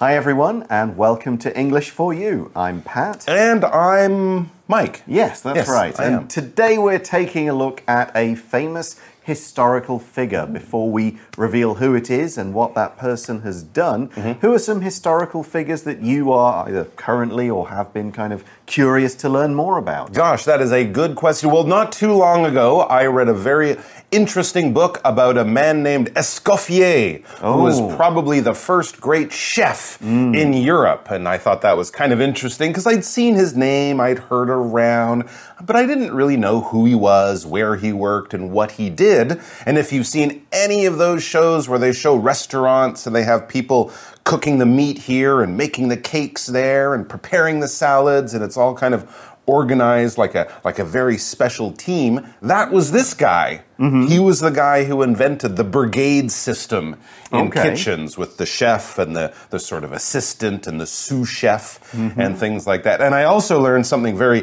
Hi, everyone, and welcome to English for You. I'm Pat. And I'm Mike. Yes, that's Yes, right. I and am. today we're taking a look at a famous historical figure. Before we reveal who it is and what that person has done, Mm-hmm. who are some historical figures that you are either currently or have been kind of curious to learn more about? Gosh, that is a good question. Well, not too long ago, I read a very interesting book about a man named Escoffier, who was Oh. probably the first great chef in Europe. And I thought that was kind of interesting because I'd seen his name, I'd heard around, but I didn't really know who he was, where he worked, and what he did. And if you've seen any of those shows where they show restaurants and they have people cooking the meat here and making the cakes there and preparing the salads, and it's all kind of organized like a like a very special team. That was this guy. Mm-hmm. He was the guy who invented the brigade system in Okay. kitchens with the chef and the the sort of assistant and the sous chef mm-hmm. and things like that. And I also learned something very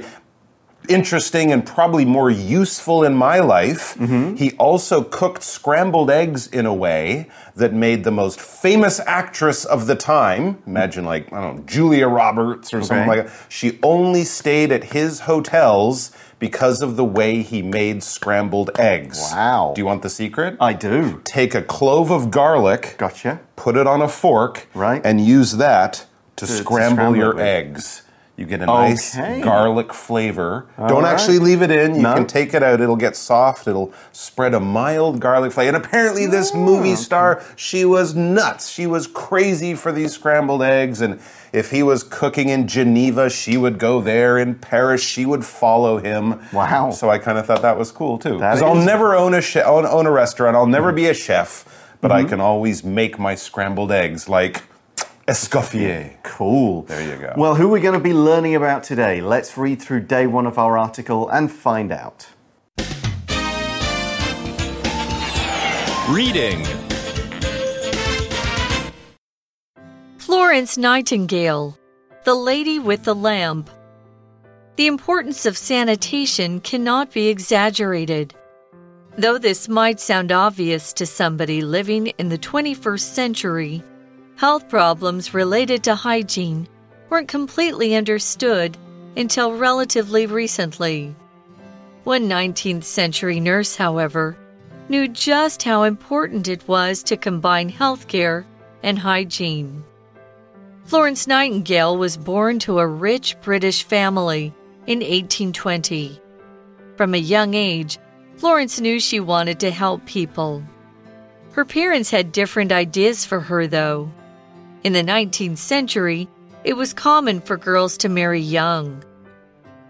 interesting and probably more useful in my life. He also cooked scrambled eggs in a way that made the most famous actress of the time, imagine like, I don't know, Julia Roberts or something like that, she only stayed at his hotels because of the way he made scrambled eggs. Wow. Do you want the secret? I do. Take a clove of garlic, Gotcha. put it on a fork, Right. and use that to, to scramble, scramble your eggs. You get a nice Okay. garlic flavor. Don't right. actually leave it in. You No. can take it out. It'll get soft. It'll spread a mild garlic flavor. And apparently, this movie star, she was nuts. She was crazy for these scrambled eggs. And if he was cooking in Geneva, she would go there. In Paris, she would follow him. Wow. So I kind of thought that was cool too. Because I'll never own a own, own a restaurant. I'll never be a chef, but I can always make my scrambled eggs like Escoffier. Cool. There you go. Well, who are we going to be learning about today? Let's read through day one of our article and find out. Reading. Florence Nightingale, the lady with the lamp. The importance of sanitation cannot be exaggerated. Though this might sound obvious to somebody living in the 21st century, health problems related to hygiene weren't completely understood until relatively recently. One 19th century nurse, however, knew just how important it was to combine healthcare and hygiene. Florence Nightingale was born to a rich British family in 1820. From a young age, Florence knew she wanted to help people. Her parents had different ideas for her, though. In the 19th century, it was common for girls to marry young.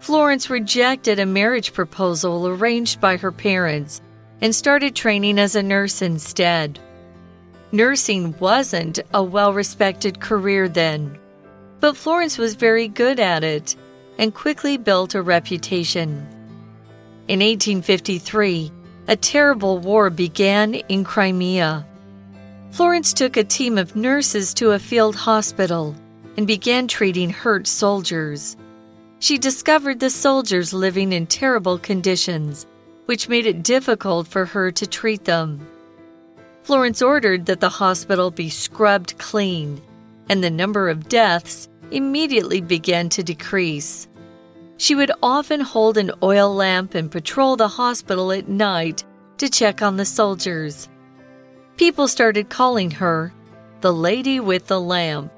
Florence rejected a marriage proposal arranged by her parents and started training as a nurse instead. Nursing wasn't a well respected career then, but Florence was very good at it and quickly built a reputation. In 1853, a terrible war began in Crimea. Florence took a team of nurses to a field hospital and began treating hurt soldiers. She discovered the soldiers living in terrible conditions, which made it difficult for her to treat them. Florence ordered that the hospital be scrubbed clean, and the number of deaths immediately began to decrease. She would often hold an oil lamp and patrol the hospital at night to check on the soldiers. People started calling her the Lady with the Lamp.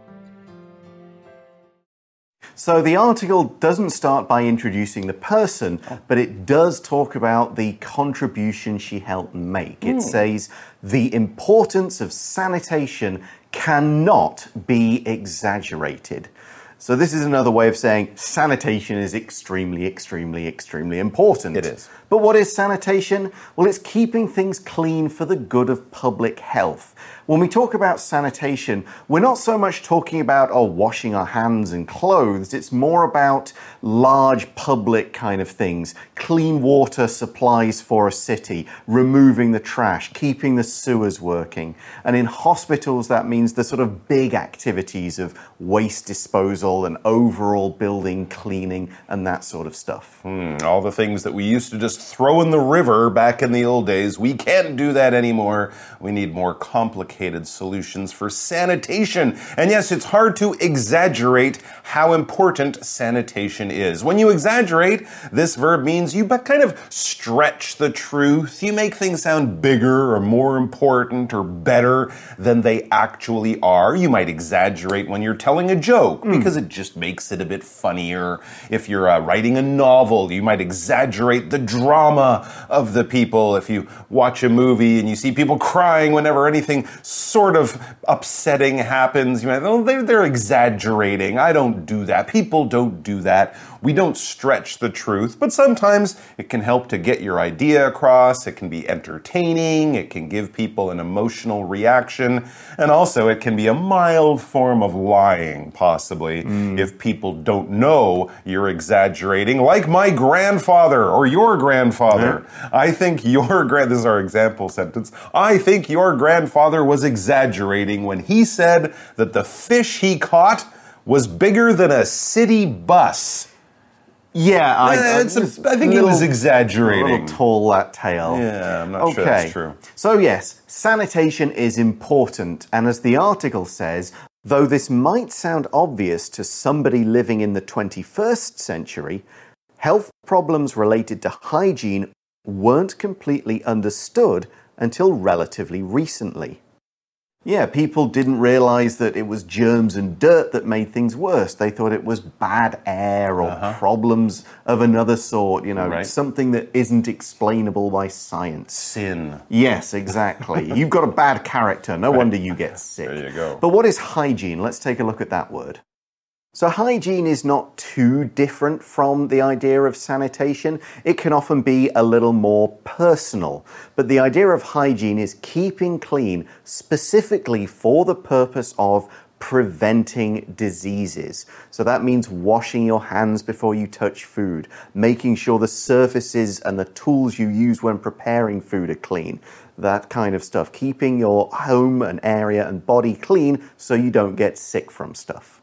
So the article doesn't start by introducing the person, but it does talk about the contribution she helped make. It hmm. says the importance of sanitation cannot be exaggerated. So this is another way of saying sanitation is extremely, extremely, extremely important. It is. But what is sanitation? Well, it's keeping things clean for the good of public health. When we talk about sanitation, we're not so much talking about oh, washing our hands and clothes. It's more about large public kind of things, clean water supplies for a city, removing the trash, keeping the sewers working. And in hospitals, that means the sort of big activities of waste disposal and overall building cleaning and that sort of stuff. Hmm, all the things that we used to just throw in the river back in the old days, we can't do that anymore. We need more complicated solutions for sanitation. And yes, it's hard to exaggerate how important sanitation is. When you exaggerate, this verb means you kind of stretch the truth. You make things sound bigger or more important or better than they actually are. You might exaggerate when you're telling a joke because it just makes it a bit funnier. If you're uh, writing a novel, you might exaggerate the drama of the people. If you watch a movie and you see people crying whenever anything sort of upsetting happens, you might, oh, they're, they're exaggerating. I don't do that. People don't do that. We don't stretch the truth, but sometimes it can help to get your idea across. It can be entertaining. It can give people an emotional reaction. And also, it can be a mild form of lying, possibly, mm. if people don't know you're exaggerating, like my grandfather or your grandfather. I think your grand, this is our example sentence. I think your grandfather was exaggerating when he said that the fish he caught was bigger than a city bus. Yeah, I, I, it's a- I think he was A exaggerating. little tall, that tail. Yeah, I'm not sure that's true. So, yes, sanitation is important. And as the article says, though this might sound obvious to somebody living in the 21st century, health problems related to hygiene weren't completely understood until relatively recently. Yeah, people didn't realize that it was germs and dirt that made things worse. They thought it was bad air or problems of another sort, you know, Uh-huh. Right. something that isn't explainable by science. Sin. Yes, exactly. You've got a bad character. No wonder you get sick. There you go. But what is hygiene? Let's take a look at that word. So, hygiene is not too different from the idea of sanitation. It can often be a little more personal. But the idea of hygiene is keeping clean specifically for the purpose of preventing diseases. So that means washing your hands before you touch food, making sure the surfaces and the tools you use when preparing food are clean, that kind of stuff. Keeping your home and area and body clean so you don't get sick from stuff.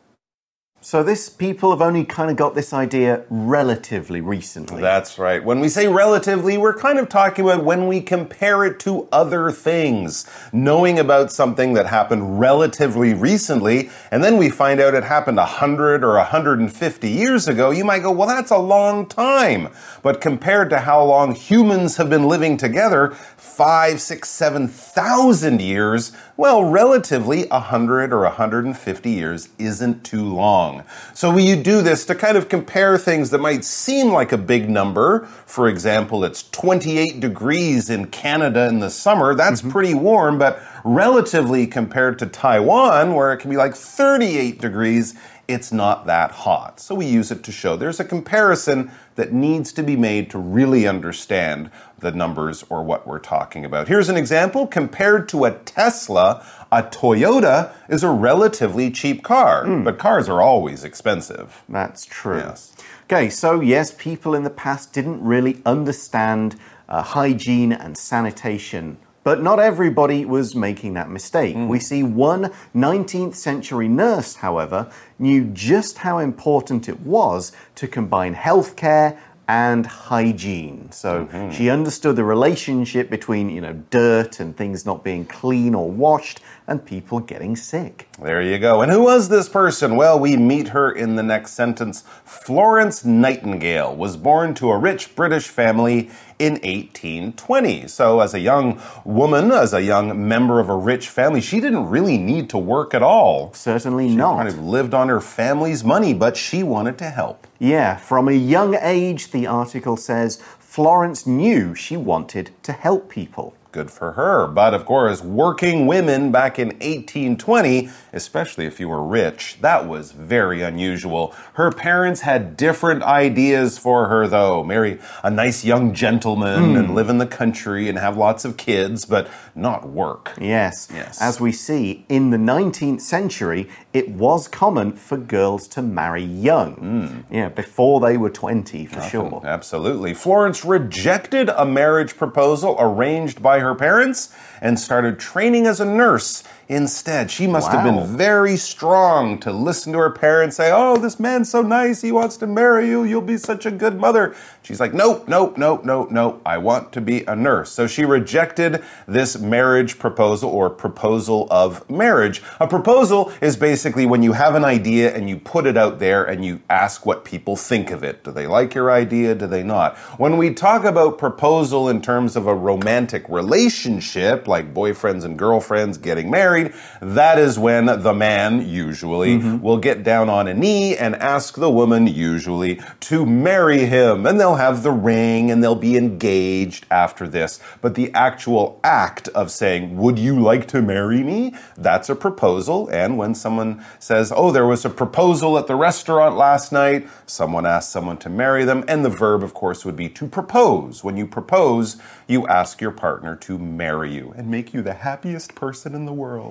So this people have only kind of got this idea relatively recently. That's right. When we say relatively, we're kind of talking about when we compare it to other things. Knowing about something that happened relatively recently, and then we find out it happened 100 or 150 years ago, you might go, well, that's a long time. But compared to how long humans have been living together, five, six, seven thousand years, well, relatively 100 or 150 years isn't too long. So we do this to kind of compare things that might seem like a big number. For example, it's 28 degrees in Canada in the summer. That's mm-hmm. pretty warm, but relatively compared to Taiwan, where it can be like 38 degrees, it's not that hot. So we use it to show there's a comparison that needs to be made to really understand the numbers or what we're talking about. Here's an example. Compared to a Tesla, a Toyota is a relatively cheap car, but cars are always expensive. That's true. Yes. Okay, so yes, people in the past didn't really understand uh, hygiene and sanitation. But not everybody was making that mistake. We mm. see one 19th century nurse, however, knew just how important it was to combine healthcare and hygiene. So mm-hmm. she understood the relationship between, you know, dirt and things not being clean or washed and people getting sick. There you go. And who was this person? Well, we meet her in the next sentence. Florence Nightingale was born to a rich British family in 1820. So, as a young woman, as a young member of a rich family, she didn't really need to work at all. Certainly not. She kind of lived on her family's money, but she wanted to help. Yeah, from a young age, the article says, Florence knew she wanted to help people. Good for her. But of course, working women back in 1820, especially if you were rich, that was very unusual. Her parents had different ideas for her, though. Marry a nice young gentleman hmm. and live in the country and have lots of kids, but not work. Yes. Yes. As we see, in the 19th century, it was common for girls to marry young. Hmm. Yeah, before they were 20, for sure. Absolutely. Florence rejected a marriage proposal arranged by her parents and started training as a nurse instead. She must have been very strong to listen to her parents say, Oh, this man's so nice. He wants to marry you. You'll be such a good mother. She's like, Nope, nope, nope, nope, nope. I want to be a nurse. So she rejected this marriage proposal or proposal of marriage. A proposal is basically when you have an idea and you put it out there and you ask what people think of it. Do they like your idea? Do they not? When we talk about proposal in terms of a romantic relationship, like boyfriends and girlfriends getting married, that is when the man usually mm-hmm. will get down on a knee and ask the woman usually to marry him. And they'll have the ring and they'll be engaged after this. But the actual act of saying, Would you like to marry me? That's a proposal. And when someone says, Oh, there was a proposal at the restaurant last night, someone asks someone to marry them. And the verb, of course, would be to propose. When you propose, you ask your partner to marry you and make you the happiest person in the world.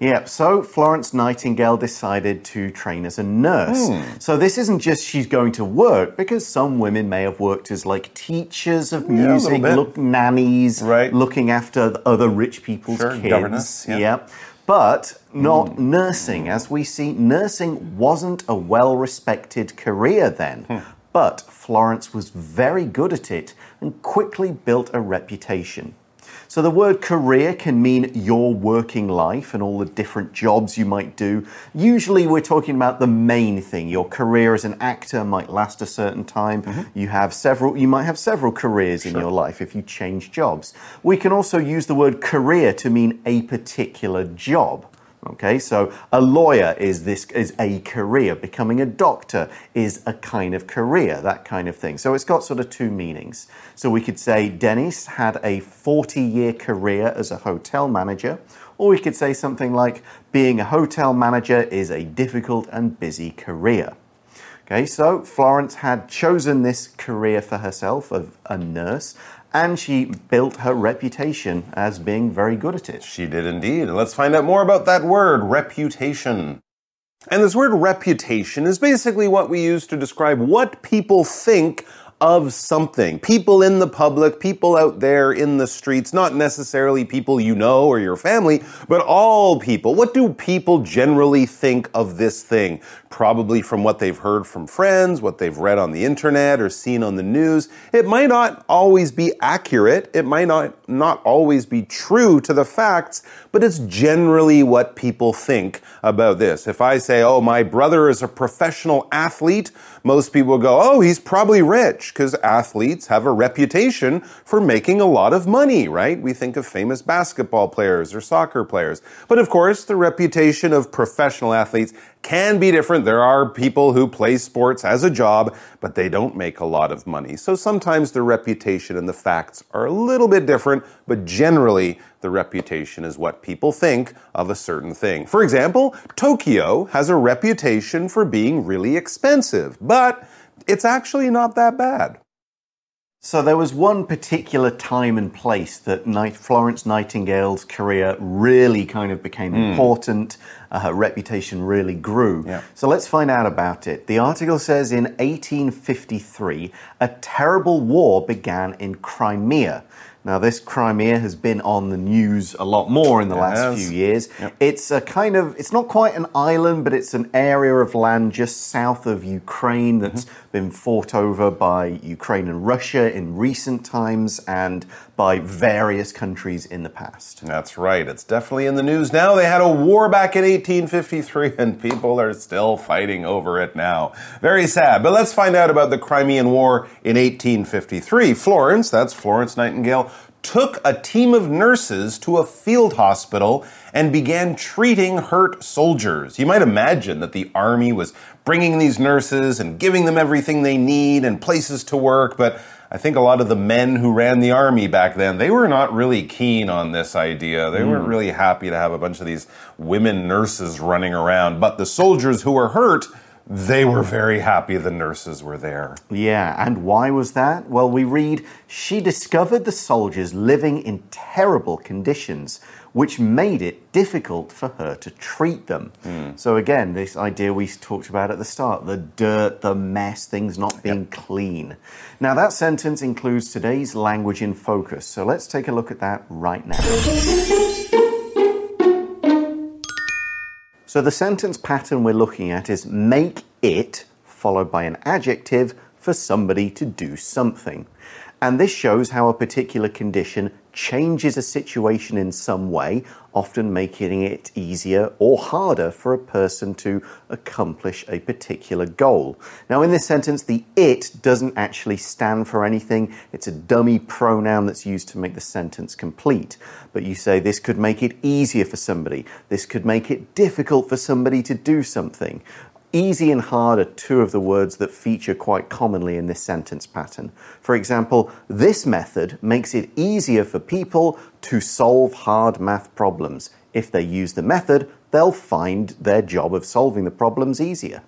Yep, so Florence Nightingale decided to train as a nurse. Hmm. So this isn't just she's going to work, because some women may have worked as like teachers of a music, look nannies, Right. looking after other rich people's Sure, kids. governess, yeah. Yep. But not nursing. As we see, nursing wasn't a well respected career then. Hmm. But Florence was very good at it and quickly built a reputation. So the word career can mean your working life and all the different jobs you might do. Usually we're talking about the main thing. Your career as an actor might last a certain time. Mm-hmm. You have several you might have several careers in your life if you change jobs. We can also use the word career to mean a particular job. Okay, so a lawyer is this is a career. Becoming a doctor is a kind of career, that kind of thing. So it's got sort of two meanings. So we could say Dennis had a 40 year career as a hotel manager, or we could say something like being a hotel manager is a difficult and busy career. Okay, so Florence had chosen this career for herself of a nurse, and she built her reputation as being very good at it. She did indeed. Let's find out more about that word, reputation. And this word reputation is basically what we use to describe what people think of something. People in the public, people out there in the streets, not necessarily people you know or your family, but all people. What do people generally think of this thing? Probably from what they've heard from friends, what they've read on the internet or seen on the news. It might not always be accurate. It might not, not always be true to the facts, but it's generally what people think about this. If I say, oh, my brother is a professional athlete, most people go, oh, he's probably rich because athletes have a reputation for making a lot of money, right? We think of famous basketball players or soccer players. But of course, the reputation of professional athletes can be different. There are people who play sports as a job, but they don't make a lot of money. So sometimes the reputation and the facts are a little bit different, but generally the reputation is what people think of a certain thing. For example, Tokyo has a reputation for being really expensive, but it's actually not that bad. So there was one particular time and place that Night- Florence Nightingale's career really kind of became important. Uh, her reputation really grew. Yeah. So let's find out about it. The article says in 1853, a terrible war began in Crimea. Now, this Crimea has been on the news a lot more in the last has. few years. It's a kind of, it's not quite an island, but it's an area of land just south of Ukraine that's mm-hmm. been fought over by Ukraine and Russia in recent times and by various countries in the past. That's right. It's definitely in the news now. They had a war back in 1853 and people are still fighting over it now. Very sad. But let's find out about the Crimean War in 1853. Florence, that's Florence Nightingale, took a team of nurses to a field hospital and began treating hurt soldiers. You might imagine that the army was bringing these nurses and giving them everything they need and places to work, but I think a lot of the men who ran the army back then, they were not really keen on this idea. They weren't hmm. really happy to have a bunch of these women nurses running around. But the soldiers who were hurt, they were very happy the nurses were there. Yeah, and why was that? Well, we read she discovered the soldiers living in terrible conditions, which made it difficult for her to treat them. Hmm. So, again, this idea we talked about at the start the dirt, the mess, things not being clean. Now, that sentence includes today's language in focus. So, let's take a look at that right now. So the sentence pattern we're looking at is make it followed by an adjective for somebody to do something. And this shows how a particular condition changes a situation in some way, often making it easier or harder for a person to accomplish a particular goal. Now, in this sentence, the it doesn't actually stand for anything. It's a dummy pronoun that's used to make the sentence complete. But you say this could make it easier for somebody. This could make it difficult for somebody to do something. Easy and hard are two of the words that feature quite commonly in this sentence pattern. For example, this method makes it easier for people to solve hard math problems. If they use the method, they'll find their job of solving the problems easier.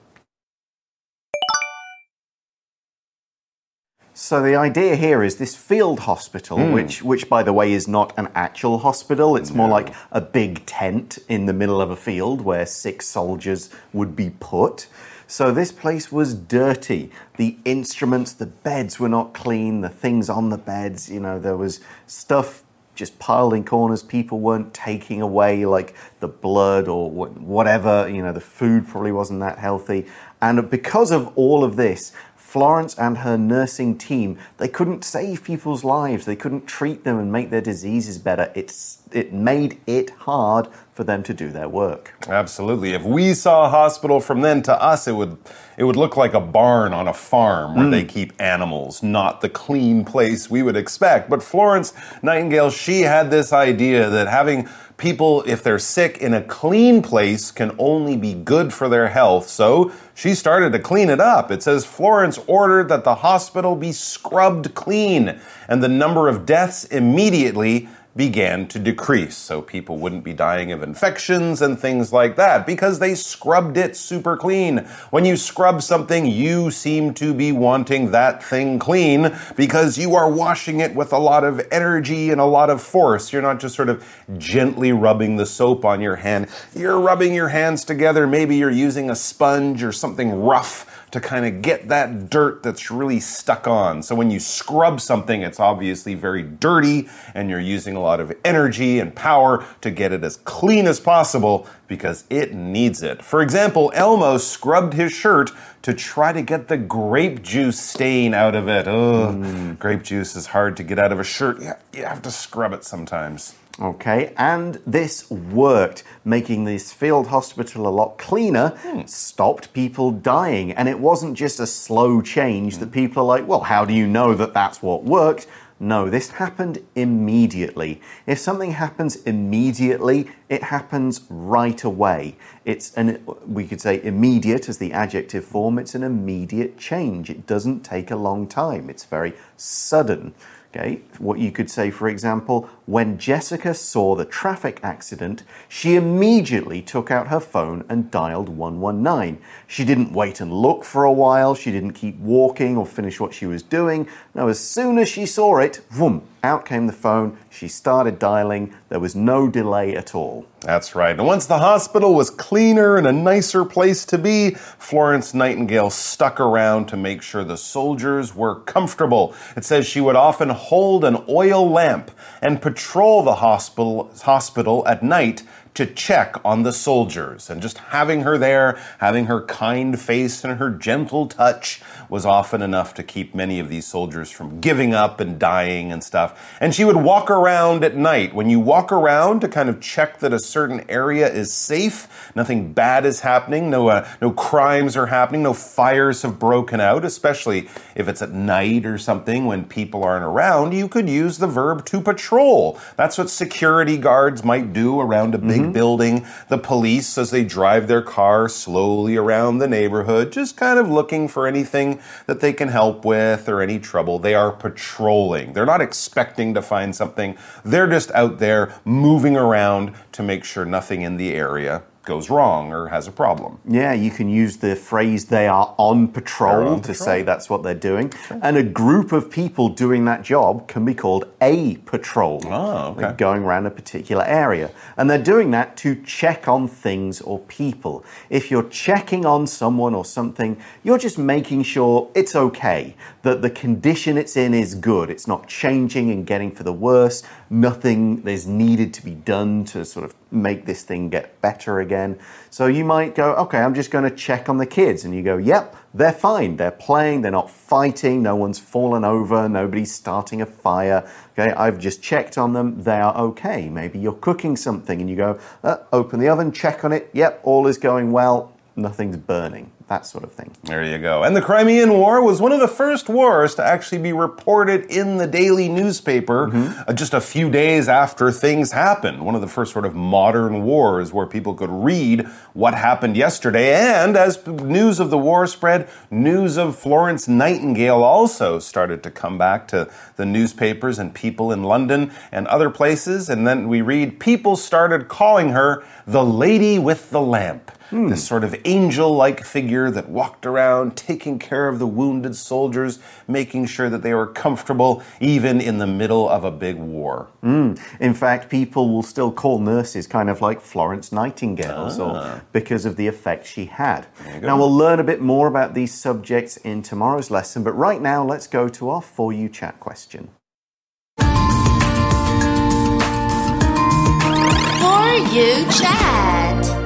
So the idea here is this field hospital, Hmm. which, which by the way is not an actual hospital. It's more like a big tent in the middle of a field where six soldiers would be put. So this place was dirty. The instruments, the beds were not clean. The things on the beds, you know, there was stuff just piled in corners. People weren't taking away like the blood or whatever. You know, the food probably wasn't that healthy. And because of all of this, Florence and her nursing team, they couldn't save people's lives. They couldn't treat them and make their diseases better. It's, it made it hard for them to do their work. Absolutely. If we saw a hospital from then to us, it would it would look like a barn on a farm where they mm. keep animals, not the clean place we would expect. But Florence Nightingale, she had this idea that having people, if they're sick in a clean place, can only be good for their health. So she started to clean it up. It says Florence ordered that the hospital be scrubbed clean, and the number of deaths immediately began to decrease. So people wouldn't be dying of infections and things like that because they scrubbed it super clean. When you scrub something, you seem to be wanting that thing clean because you are washing it with a lot of energy and a lot of force. You're not just sort of gently rubbing the soap on your hand. You're rubbing your hands together. Maybe you're using a sponge or something rough to kind of get that dirt that's really stuck on. So when you scrub something, it's obviously very dirty and you're using a lot of energy and power to get it as clean as possible because it needs it. For example, Elmo scrubbed his shirt to try to get the grape juice stain out of it. Ugh, mm. grape juice is hard to get out of a shirt. You have to scrub it sometimes. Okay, and this worked, making this field hospital a lot cleaner, hmm. stopped people dying. And it wasn't just a slow change that people are like, well, how do you know that that's what worked? No, this happened immediately. If something happens immediately, it happens right away. It's an, we could say immediate as the adjective form, it's an immediate change. It doesn't take a long time, it's very sudden. Okay, what you could say, for example, when Jessica saw the traffic accident, she immediately took out her phone and dialed 119. She didn't wait and look for a while, she didn't keep walking or finish what she was doing. No, as soon as she saw it, boom, out came the phone, she started dialing, there was no delay at all. That's right. And once the hospital was cleaner and a nicer place to be, Florence Nightingale stuck around to make sure the soldiers were comfortable. It says she would often hold an oil lamp and patrol the hospital, hospital at night to check on the soldiers. And just having her there, having her kind face and her gentle touch was often enough to keep many of these soldiers from giving up and dying and stuff. And she would walk around at night. When you walk around to kind of check that a certain area is safe, nothing bad is happening, no, uh, no crimes are happening, no fires have broken out, especially if it's at night or something when people aren't around, you could use the verb to patrol. That's what security guards might do around a big Mm-hmm. building. The police, as they drive their car slowly around the neighborhood, just kind of looking for anything that they can help with or any trouble. They are patrolling. They're not expecting to find something. They're just out there moving around to make sure nothing in the area goes wrong or has a problem. Yeah, you can use the phrase they are on patrol on to patrol. say that's what they're doing. And a group of people doing that job can be called a patrol. Oh, okay. They're going around a particular area. And they're doing that to check on things or people. If you're checking on someone or something, you're just making sure it's okay, that the condition it's in is good, it's not changing and getting for the worse. nothing is needed to be done to sort of make this thing get better again. So you might go, okay, I'm just going to check on the kids. And you go, yep, they're fine. They're playing. They're not fighting. No one's fallen over. Nobody's starting a fire. Okay, I've just checked on them. They are okay. Maybe you're cooking something and you go, uh, open the oven, check on it. Yep, all is going well. Nothing's burning that sort of thing. There you go. And the Crimean War was one of the first wars to actually be reported in the daily newspaper mm -hmm. uh, just a few days after things happened. One of the first sort of modern wars where people could read what happened yesterday. And as news of the war spread, news of Florence Nightingale also started to come back to the newspapers and people in London and other places. And then we read people started calling her the lady with the lamp. Mm. This sort of angel like figure that walked around taking care of the wounded soldiers, making sure that they were comfortable even in the middle of a big war. Mm. In fact, people will still call nurses kind of like Florence Nightingales ah. or because of the effect she had. Now, we'll learn a bit more about these subjects in tomorrow's lesson, but right now, let's go to our For You Chat question. For You Chat.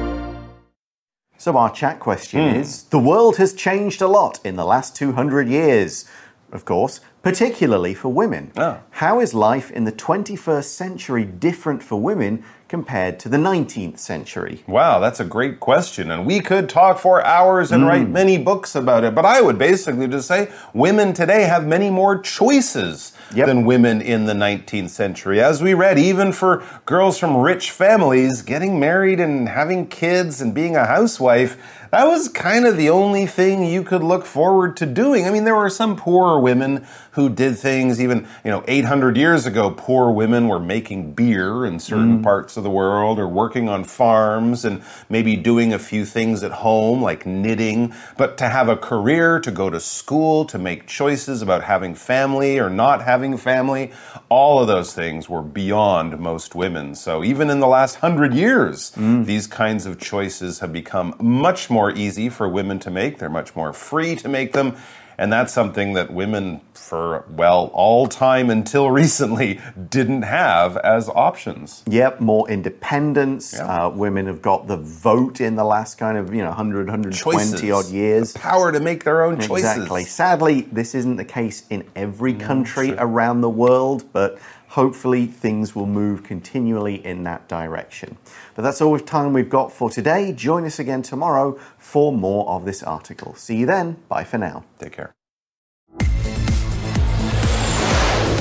So, our chat question mm. is The world has changed a lot in the last 200 years, of course, particularly for women. Oh. How is life in the 21st century different for women compared to the 19th century? Wow, that's a great question. And we could talk for hours and mm. write many books about it. But I would basically just say women today have many more choices yep. than women in the 19th century. As we read, even for girls from rich families, getting married and having kids and being a housewife that was kind of the only thing you could look forward to doing. I mean, there were some poorer women who did things even, you know, 800 years ago, poor women were making beer in certain mm. parts of the world or working on farms and maybe doing a few things at home like knitting. But to have a career, to go to school, to make choices about having family or not having family, all of those things were beyond most women. So even in the last hundred years, mm. these kinds of choices have become much more easy for women to make. They're much more free to make them. And that's something that women, for, well, all time until recently, didn't have as options. Yep, more independence. Uh, women have got the vote in the last kind of, you know, 100, 120 choices. odd years. The power to make their own choices. Exactly. Sadly, this isn't the case in every country no, around the world, but hopefully things will move continually in that direction. But that's all the time we've got for today. Join us again tomorrow for more of this article. See you then. Bye for now. Take care.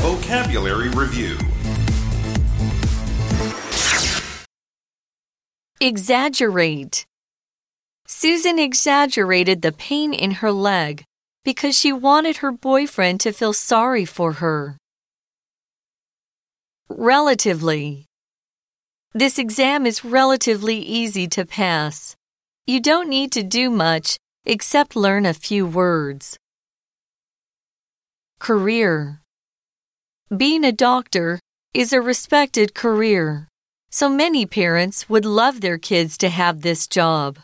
Vocabulary Review Exaggerate. Susan exaggerated the pain in her leg because she wanted her boyfriend to feel sorry for her. Relatively. This exam is relatively easy to pass. You don't need to do much except learn a few words. Career. Being a doctor is a respected career, so many parents would love their kids to have this job.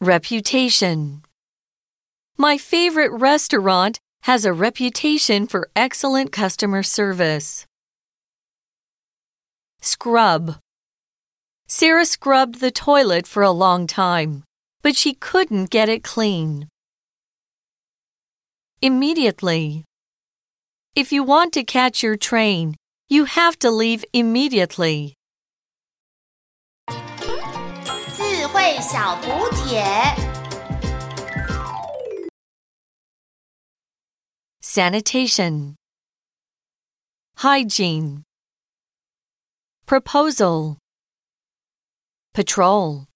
Reputation. My favorite restaurant has a reputation for excellent customer service. Scrub. Sarah scrubbed the toilet for a long time, but she couldn't get it clean. Immediately. If you want to catch your train, you have to leave immediately. 智慧小补帖。 Sanitation, Hygiene, Proposal, Patrol.